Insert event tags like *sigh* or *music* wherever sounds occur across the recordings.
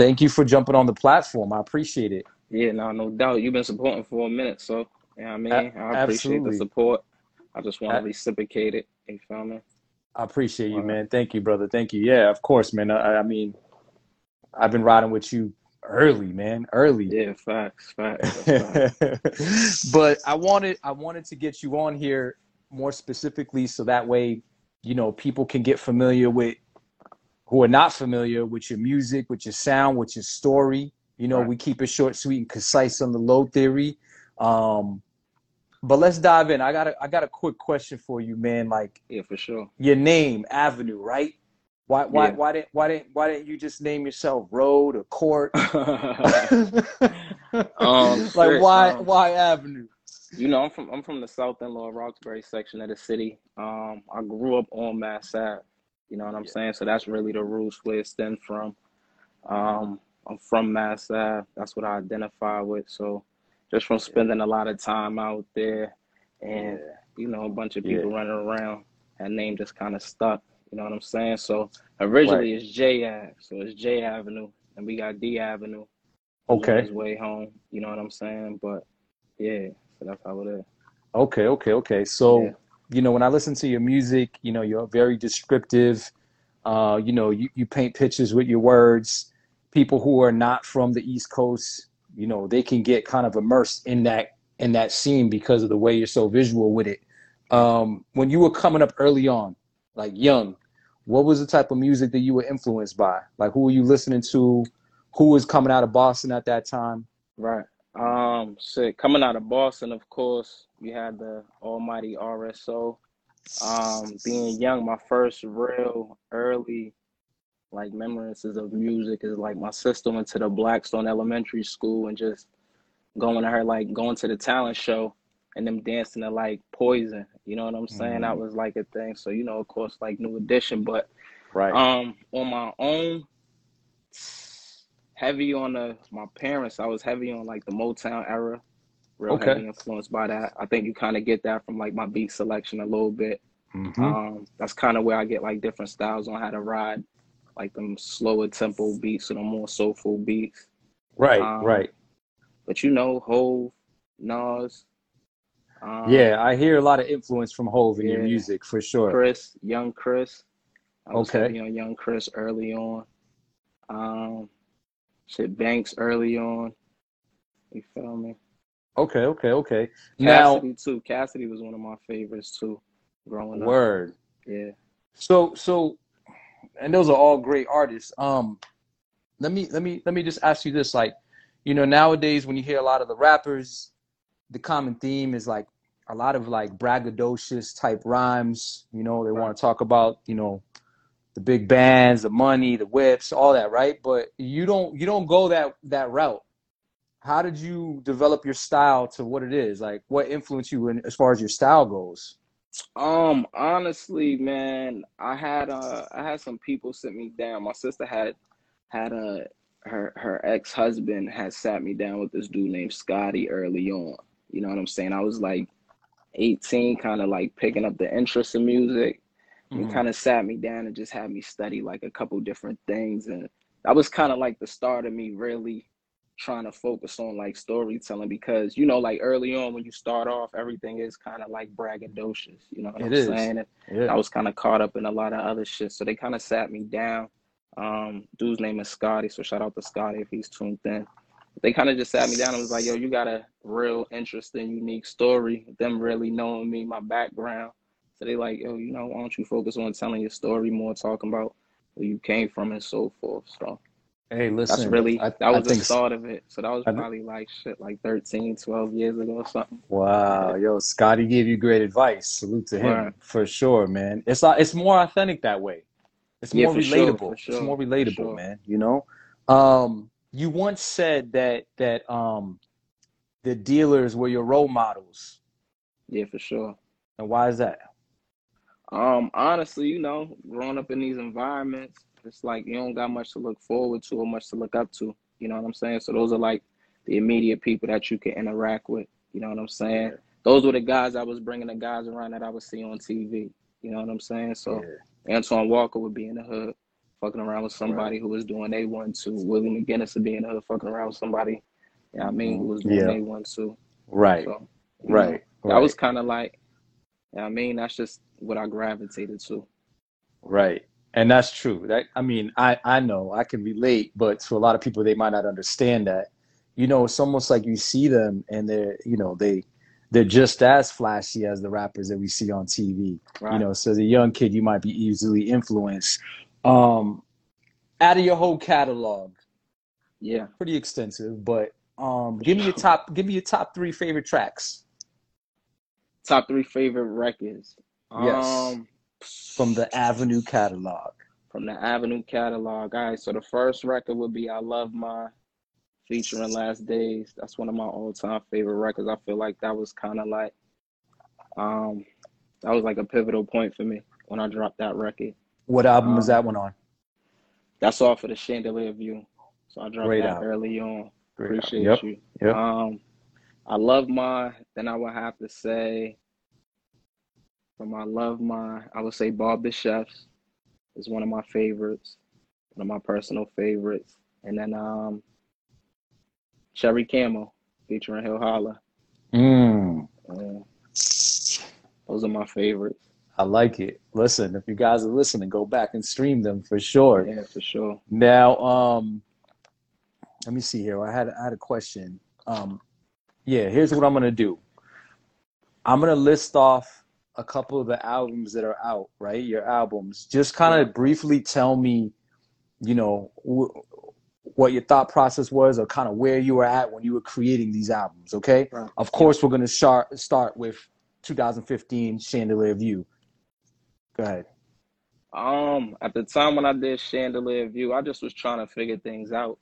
thank you for jumping on the platform. I appreciate it. Yeah, no, no doubt. You've been supporting for a minute, so yeah, I mean, A- I appreciate absolutely. the support. I just want A- to reciprocate it. You feel me? I appreciate you, man. Thank you, brother. Thank you. Yeah, of course, man. I, I mean, I've been riding with you early, man. Early. Yeah, facts, facts. *laughs* Facts. but I wanted I wanted to get you on here more specifically so that way, you know, people can get familiar with who are not familiar with your music, with your sound, with your story. You know, Right. we keep it short, sweet, and concise on the low theory. Um, but let's dive in. I got a I got a quick question for you, man. Like Yeah, for sure. your name, Avenue, right? Why why Yeah. why didn't why didn't why didn't you just name yourself Road or Court? *laughs* *laughs* Um, like shit, why um, why Avenue? You know, I'm from I'm from the South End Lower Roxbury section of the city. Um, I grew up on Mass Ave. You know what I'm Yeah. saying? So that's really the roots where it stemmed from. Um, I'm from Mass Ave. That's what I identify with. So just from spending a lot of time out there and Yeah. you know, a bunch of Yeah. people running around, that name just kind of stuck. You know what I'm saying? So originally it's J Ave, so it's J Avenue, and we got D Avenue. Okay. his way home. You know what I'm saying? But yeah, so that's how it is. Okay, okay, okay. So, Yeah. You know, when I listen to your music, you know, you're very descriptive. Uh, you know, you, you paint pictures with your words. People who are not from the East Coast, you know, they can get kind of immersed in that in that scene because of the way you're so visual with it. Um, when you were coming up early on, like young, what was the type of music that you were influenced by? Like who were you listening to? Who was coming out of Boston at that time? Right. Um, shit, coming out of Boston, of course, you had the almighty RSO. Um, being young, my first real early like remembrances of music is like my sister went to the Blackstone Elementary School and just going to her like going to the talent show and them dancing to like Poison. You know what I'm saying? That Mm. was like a thing. So you know, of course, like New Edition, but Right. um, on my own, heavy on the my parents. I was heavy on like the Motown era, real Okay. heavy influenced by that. I think you kind of get that from like my beat selection a little bit. Mhm. Um, that's kind of where I get like different styles on how to ride, like them slower tempo beats and the more soulful beats. Right, Um, right. But you know, Hove, Nas, um, Yeah, I hear a lot of influence from Hove in your music for sure. Chris, young Chris. I was Okay. heavy on young Chris early on. Um, shit, Banks early on. You feel me? Okay, okay, okay. Now, Cassidy too. Cassidy was one of my favorites too, growing up. word. Yeah. So, so, and those are all great artists. Um, let me, let me, let me just ask you this: like, you know, nowadays when you hear a lot of the rappers, the common theme is like a lot of like braggadocious type rhymes. You know, they Right. want to talk about, you know, the big bands, the money, the whips, all that, right? But you don't, you don't go that that route. How did you develop your style to what it is? Like, what influenced you in, as far as your style goes? Um, honestly, man, I had uh I had some people sit me down. My sister had had a her her ex-husband had sat me down with this dude named Scotty early on. You know what I'm saying? I was like 18, kind of like picking up the interest in music. He Mhm. kind of sat me down and just had me study like a couple different things. And that was kind of like the start of me really trying to focus on like storytelling because, you know, like early on when you start off, everything is kind of like braggadocious. You know what It I'm is. saying? And I was kind of caught up in a lot of other shit. So they kind of sat me down. Um, dude's name is Scotty. So shout out to Scotty if he's tuned in. They kind of just sat me down and was like, yo, you got a real interesting, unique story. Them really knowing me, my background. So they like, yo, you know, why don't you focus on telling your story more, talking about where you came from and so forth. So Hey, listen, that's really, I, that was I the start of it. So that was probably like shit, like 13, 12 years ago or something. wow, yo, Scotty gave you great advice. Salute to him Right. for sure, man. It's not, it's more authentic that way. It's Yeah, more for sure, relatable. It's more relatable, sure. man. You know, um, you once said that that um the dealers were your role models, Yeah, for sure. and why is that? Um, honestly, you know, growing up in these environments, it's like you don't got much to look forward to or much to look up to. You know what I'm saying? So those are like the immediate people that you can interact with. You know what I'm saying? Yeah, Those were the guys I was bringing the guys around that I would see on TV. You know what I'm saying? So yeah, Antoine Walker would be in the hood. fucking around with Right. somebody who was doing A one too. Willie McGinest would be in the hood fucking around with somebody, yeah, I mean, who was doing A one too. Right. So, you know, Right. that was kind of like, yeah, I mean, that's just what I gravitated to. Right. And that's true. That I mean, I I know I can relate, but to a lot of people they might not understand that. You know, it's almost like you see them and they're, you know, they they're just as flashy as the rappers that we see on TV. Right. You know, so as a young kid, you might be easily influenced. Um, out of your whole catalog, Yeah. pretty extensive, but um, give me your top, give me your top three favorite tracks Top three favorite records. Yes. Um, from the Avenue catalog. from the Avenue catalog. All right, so the first record would be I Love My featuring Last Days. That's one of my all-time favorite records. I feel like that was kind of like um that was like a pivotal point for me when I dropped that record. What album was Um, that one on? That's off of the Chandelier View. So I dropped Great that album. early on. Great. Appreciate Yep. you. Yep. Um I love my then I would have to say from I love my I would say Bob the Chefs is one of my favorites, one of my personal favorites. And then um Cherry Camel featuring Hill Holla. Mm. Uh, those are my favorites. I like it. Listen, if you guys are listening, go back and stream them for sure. Yeah, for sure. Now, um, let me see here. I had I had a question. Um, yeah, here's what I'm gonna do. I'm gonna list off a couple of the albums that are out, right? Your albums. Just kind of briefly tell me, you know, wh- what your thought process was, or kind of where you were at when you were creating these albums. Okay. Right. Of course, we're gonna start start with 2015 Chandelier View. Go ahead. Um, at the time when I did Chandelier View, I just was trying to figure things out,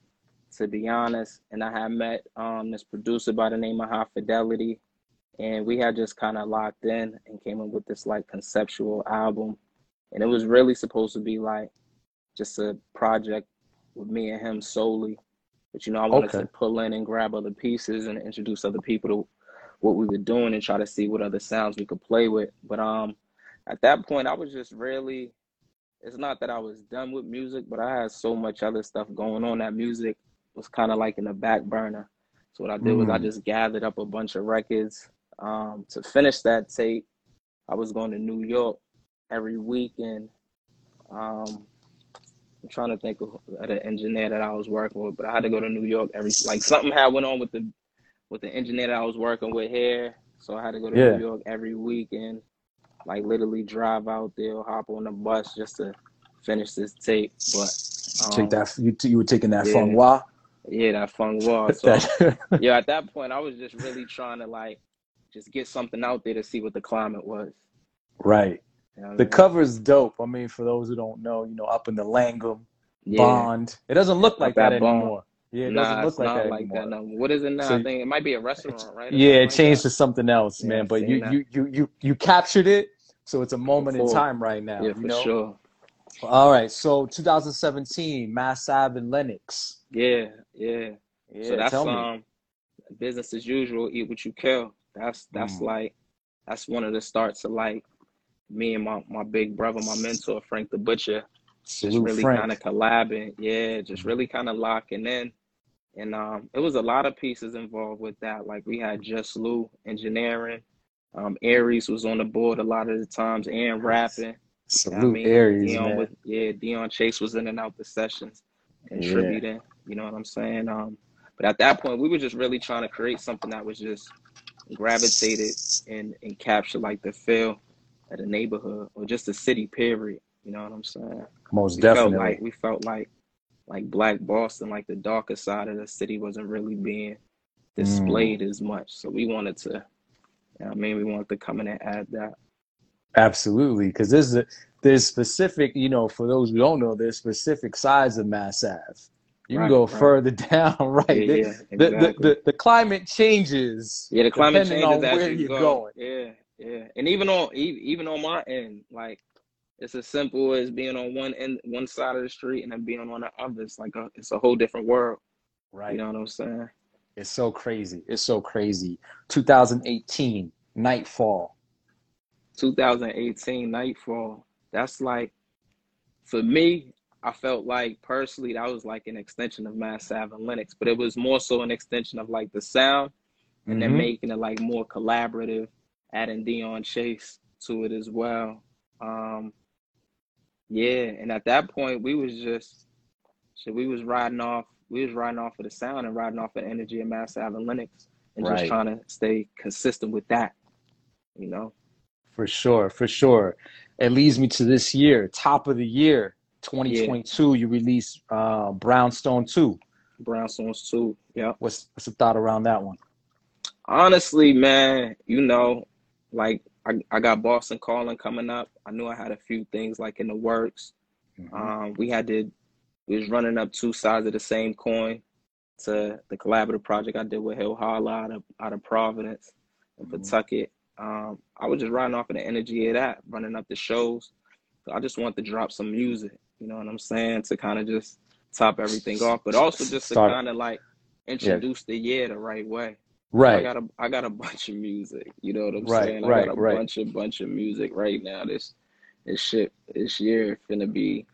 to be honest. And I had met um this producer by the name of High Fidelity, and we had just kind of locked in and came up with this like conceptual album. And it was really supposed to be like just a project with me and him solely. But you know, I wanted Okay. to pull in and grab other pieces and introduce other people to what we were doing and try to see what other sounds we could play with. But um at that point I was just really it's not that I was done with music, but I had so much other stuff going on that music was kind of like in the back burner. So what I did was I Mm. just gathered up a bunch of records. Um, to finish that tape, I was going to New York every week, and um, I'm trying to think of the engineer that I was working with, but I had to go to New York every like something had went on with the with the engineer that I was working with here, so I had to go to Yeah. New York every week and like literally drive out there hop on the bus just to finish this tape. But um, Take that. You you were taking that yeah. Fung Wah. yeah, that fun was. *laughs* So yeah, at that point, I was just really trying to like just get something out there to see what the climate was. right. You know what I The mean? cover's dope. I mean, for those who don't know, you know, up in the Langham, yeah. Bond. It doesn't look like that at Bond. anymore. Yeah, it nah, doesn't look like that like anymore. that no. What is it now? So- I think it might be a restaurant, right? Yeah, it changed that. to something else, man. I've But you, that. you you you you captured it, so it's a moment in time right now. Yeah, for know. sure. All right. So 2017, Mass Ave and Lenox. Yeah, yeah. Yeah, so that's um business as usual, eat what you kill. That's that's Mm. like that's one of the starts of like me and my, my big brother, my mentor, Frank the Butcher, just really kind of collabing. Yeah, just really kind of locking in. And um, it was a lot of pieces involved with that. Like we had Just Lou engineering. Um, Aries was on the board a lot of the times and rapping. Salute I mean, Aries, Dion man. yeah, Dion Chase was in and out the sessions, Yeah. contributing. You know what I'm saying? Um, but at that point, we were just really trying to create something that was just gravitated and and capture like the feel of the neighborhood or just the city. Period. You know what I'm saying? Most We definitely. felt like we felt like like Black Boston, like the darker side of the city, wasn't really being displayed Mm. as much. So we wanted to. You know I mean, we wanted to come in and add that. Absolutely, because there's a, there's specific, you know, for those who don't know, there's specific sides of Mass Ave. You can go right. further *laughs* down, right? Yeah, The- yeah, the, the, the, the climate changes Yeah, the climate depending changes on where you you're go. going. Yeah, yeah, and even on even on my end, like it's as simple as being on one end, one side of the street, and then being on the other. It's like a, it's a whole different world. Right. You know what I'm saying? It's so crazy. It's so crazy. 2018, Nightfall. 2018 Nightfall. That's like, for me, I felt like personally that was like an extension of Mass Ave and Lenox, but it was more so an extension of like the sound and mm-hmm. then making it like more collaborative, adding Dion Chase to it as well. Um, yeah, and at that point we was just so we was riding off we was riding off of the sound and riding off of energy of Mass Ave and Lenox and right. just trying to stay consistent with that, you know. For sure, for sure. It leads me to this year, top of the year, 2022. Yeah. You released uh, Brownstone 2. Brownstones 2, yeah. What's what's the thought around that one? Honestly, man, you know, like I, I got Boston Calling coming up. I knew I had a few things like in the works. Mm-hmm. Um, we had to, we was running up two sides of the same coin to the collaborative project I did with Hill Holla out of, out of Providence and mm-hmm. Pawtucket. Um, I was just riding off of the energy of that, running up the shows. I just want to drop some music, you know what I'm saying, to kind of just top everything off, but also just to kind of like introduce yeah. the year the right way. Right. I got a I got a bunch of music. You know what I'm right, saying? I right, got a right. bunch of bunch of music right now. This this shit this year gonna be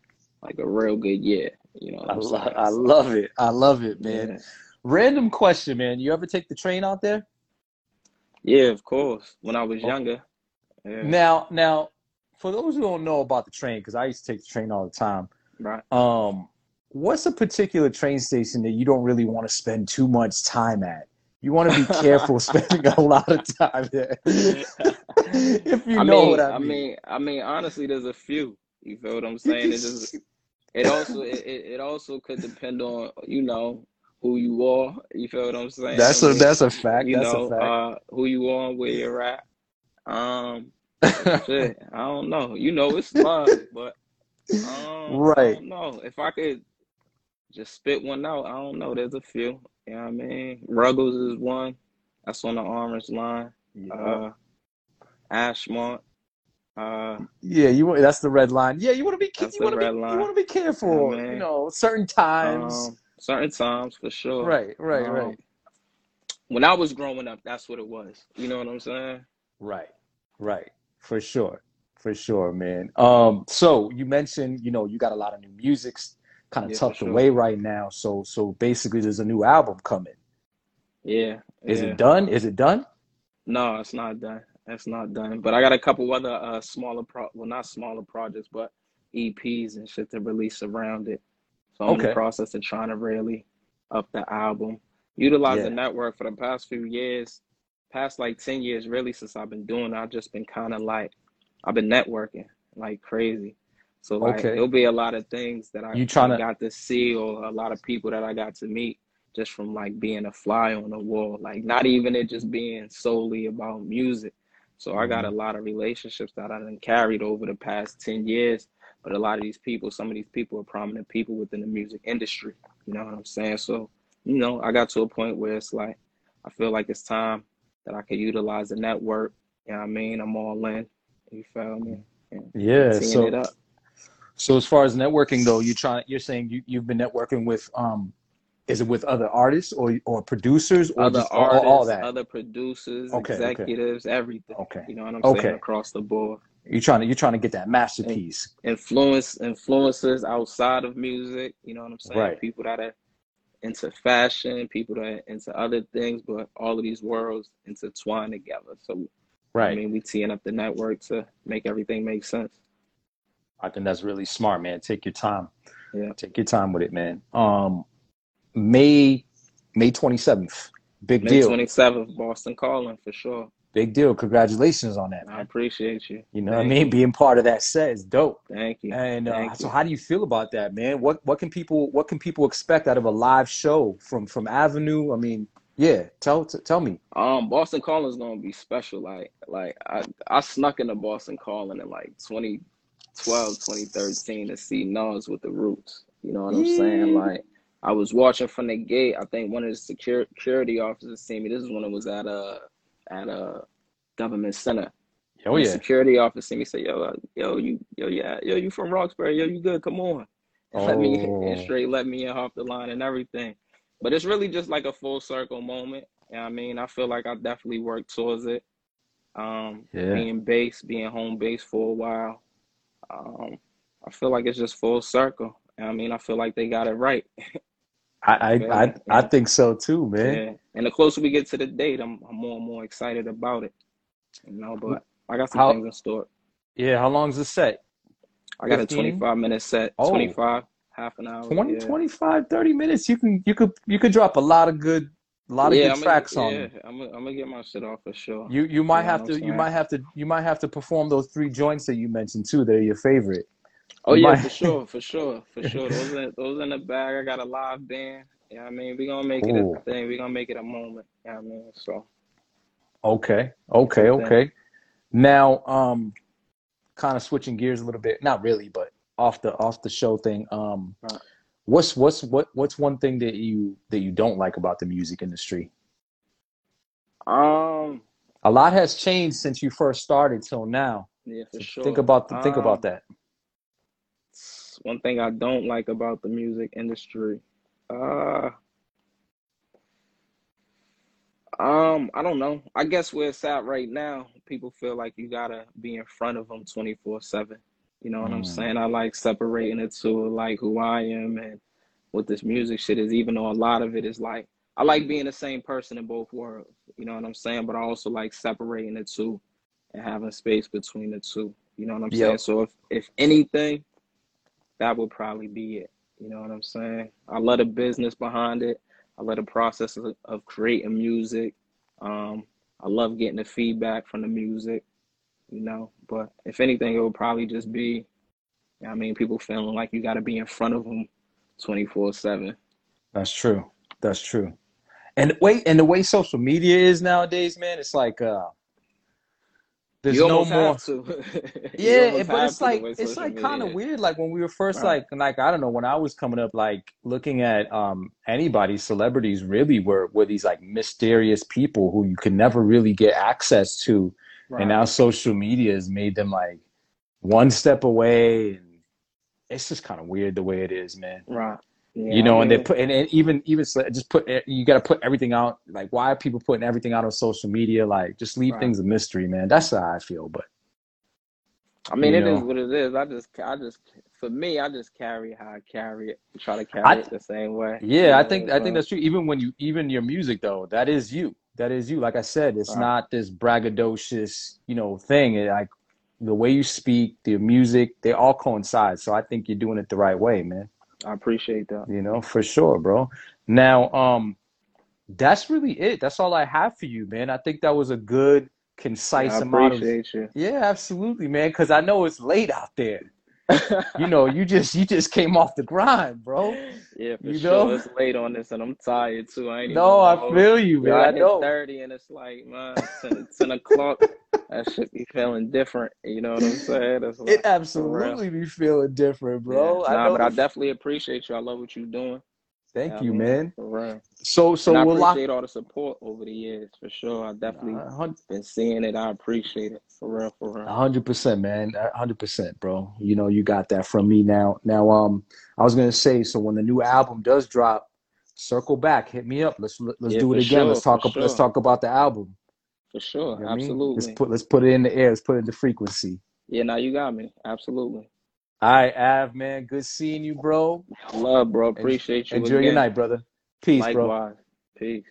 like a real good year. You know I, lo- I love it. I love it, man. Yeah. Random question, man. You ever take the train out there? Yeah, of course. When I was oh. younger. Yeah. Now, now, for those who don't know about the train, because I used to take the train all the time. Right. Um, what's a particular train station that you don't really want to spend too much time at? You want to be *laughs* careful spending a lot of time there. *laughs* if you I know mean, what I mean. I mean, I mean, honestly, there's a few. You feel what I'm saying? It just, it also, it, it also could depend on, you know, who you are. You feel what I'm saying? That's a that's a fact. You that's know, a fact. Uh, who you are, where you're at. Um, shit, *laughs* I don't know. You know, it's love, but um, right. No, if I could just spit one out, I don't know. There's a few. You know what I mean? Ruggles is one. That's on the orange line. Yeah. Uh, Ashmont. Uh, yeah, you. That's the red line. Yeah, you want to be. You want to be. Line. You want to be careful. Yeah, you know, certain times. Um, certain times for sure. Right, right, um, right. When I was growing up, that's what it was. You know what I'm saying? Right, right, for sure, for sure, man. Um, so you mentioned, you know, you got a lot of new music kind of yeah, tucked sure. away right now. So, so basically, there's a new album coming. Yeah. Is yeah. it done? Is it done? No, it's not done. It's not done. But I got a couple other uh, smaller pro well not smaller projects, but EPs and shit to release around it. So I'm okay. in the process of trying to really up the album. Utilize yeah. the network for the past few years, past like 10 years, really, since I've been doing it. I've just been kind of like, I've been networking like crazy. So like okay. there'll be a lot of things that I you trying to... got to see or a lot of people that I got to meet just from like being a fly on the wall. Like not even it just being solely about music. So mm-hmm. I got a mm-hmm. lot of relationships that I done carried over the past 10 years but a lot of these people, some of these people are prominent people within the music industry. You know what I'm saying? So, you know, I got to a point where it's like, I feel like it's time that I could utilize the network. You know what I mean? I'm all in. You feel me? And yeah. So, so as far as networking though, you try you're saying you, you've been networking with um is it with other artists or or producers or other just artists, all, all, that? Other producers, okay, executives, okay. everything. Okay. You know what I'm saying? Okay. Across the board. You're trying to you're trying to get that masterpiece. Influence influencers outside of music. You know what I'm saying? Right. People that are into fashion, people that are into other things, but all of these worlds intertwine together. So, right. I mean, we teeing up the network to make everything make sense. I think that's really smart, man. Take your time. Yeah. Take your time with it, man. Um, May May 27th. Big May deal. 27th, Boston Calling for sure big deal. Congratulations on that. Man. I appreciate you. You know Thank what I mean? You. Being part of that set is dope. Thank you. And uh, Thank so, you. how do you feel about that, man? What what can people what can people expect out of a live show from from Avenue? I mean, yeah, tell t- tell me. Um, Boston Calling is gonna be special. Like like I I snuck into Boston Calling in like 2012, 2013 to see Nas with the Roots. You know what I'm saying? Like. I was watching from the gate. I think one of the security officers seen me. This is when it was at uh at a government center. Oh yeah. Security officer see me say, yo, uh, yo, you, yo, yeah, yo, you from Roxbury? Yo, you good? Come on. Oh. Let me in oh. straight, let me in off the line and everything. But it's really just like a full circle moment. Know I mean, I feel like I definitely worked towards it. Um, yeah. being base, being home base for a while. Um, I feel like it's just full circle. I mean, I feel like they got it right. *laughs* I I I. I think so too, man. yeah, and the closer we get to the date, I'm, I'm more and more excited about it. You know, but I got some How things in store. yeah, how long's the set? I got a 25 minute set, Oh, 25, half an hour. 20, Yeah, 25, 30 minutes. You can you could you could drop a lot of good a lot of yeah, good I'm gonna, tracks on yeah. I'm gonna, I'm gonna get my shit off for sure. You you You might know have to you might have to you might have to perform those three joints that you mentioned too. They're your favorite. Oh yeah, for *laughs* sure, for sure, for sure. Those in those in the bag. I got a live band. Yeah, I mean, we gonna make it a thing. We gonna make it a moment. Yeah, I mean, so Okay. Okay. thing. Okay. Now, um, kind of switching gears a little bit. Not really, but off the off the show thing. Um, Right. what's what's what what's one thing that you that you don't like about the music industry? Um, A lot has changed since you first started till now. yeah, for So think sure. about think about Um, that. One thing I don't like about the music industry. Uh, um, I don't know. I guess where it's at right now, people feel like you gotta be in front of them 24/7. You know what I'm Mm. saying? I like separating it to like who I am and what this music shit is, even though a lot of it is like I like being the same person in both worlds. You know what I'm saying? But I also like separating the two and having space between the two. You know what I'm saying? So if if anything, that would probably be it. You know what I'm saying? I love the business behind it. I love the process of, of creating music. Um, I love getting the feedback from the music, you know. But if anything, it would probably just be, I mean, people feeling like you got to be in front of them 24 7. That's true. That's true. And the way and the way social media is nowadays, man, it's like uh there's You no more. *laughs* Yeah, but it's like it's like kind of weird. Like when we were first Right. like like I don't know when I was coming up, like looking at um anybody, celebrities really were were these like mysterious people who you could never really get access to, and now social media has made them like one step away, and it's just kind of weird the way it is, man. Right. You Yeah, I know, and they put and, and even even just put eh, you got to put everything out. Like, why are people putting everything out on social media? Like, just leave right. things a mystery, man. That's how I feel. But I mean, you it is know, what it is. I just, I just, for me, I just carry how I carry it. Try to carry I it the same way. You yeah, I think I think that's true. Even when you even your music though, that is you. That is you. Like I said, it's right. not this braggadocious, you know, thing. It, like the way you speak, the music, they all coincide. So I think you're doing it the right way, man. I appreciate that. You know, for sure, bro. Now, um, that's really it. That's all I have for you, man. I think that was a good, Yeah, concise I amount of. appreciate you. Yeah, absolutely, man. Because I know it's late out there. You know, you just you just came off the grind, bro. *laughs* Yeah, for You sure. know? It's late on this, and I'm tired too. I ain't even No, I feel you, man. I I know. 30, and it's like, man, 10, 10 o'clock. I should be feeling different. You know what I'm saying? It like, for absolutely be feeling different, Yeah. bro. I Nah, but I definitely appreciate you. I love what you're doing. Thank Yeah, I you, mean, man. for real. So And so I we'll lock. appreciate all the support over the years, for sure. I definitely hun- been seeing it. I appreciate it. For real, for real. Hundred percent, man. Hundred percent, bro. You know, you got that from me now. Now, um, I was gonna say, so when the new album does drop, circle back, hit me up. Let's let's Yeah, do it again. Let's sure, for talk. Let's talk about the album. For You sure. know what I mean? Let's Absolutely. put let's put it in the air. Let's put it in the frequency. Yeah, now you got me. Absolutely. All right, Av, man. Good seeing you, bro. Love, bro. Appreciate you Enjoy your night, brother. Peace, bro. Peace.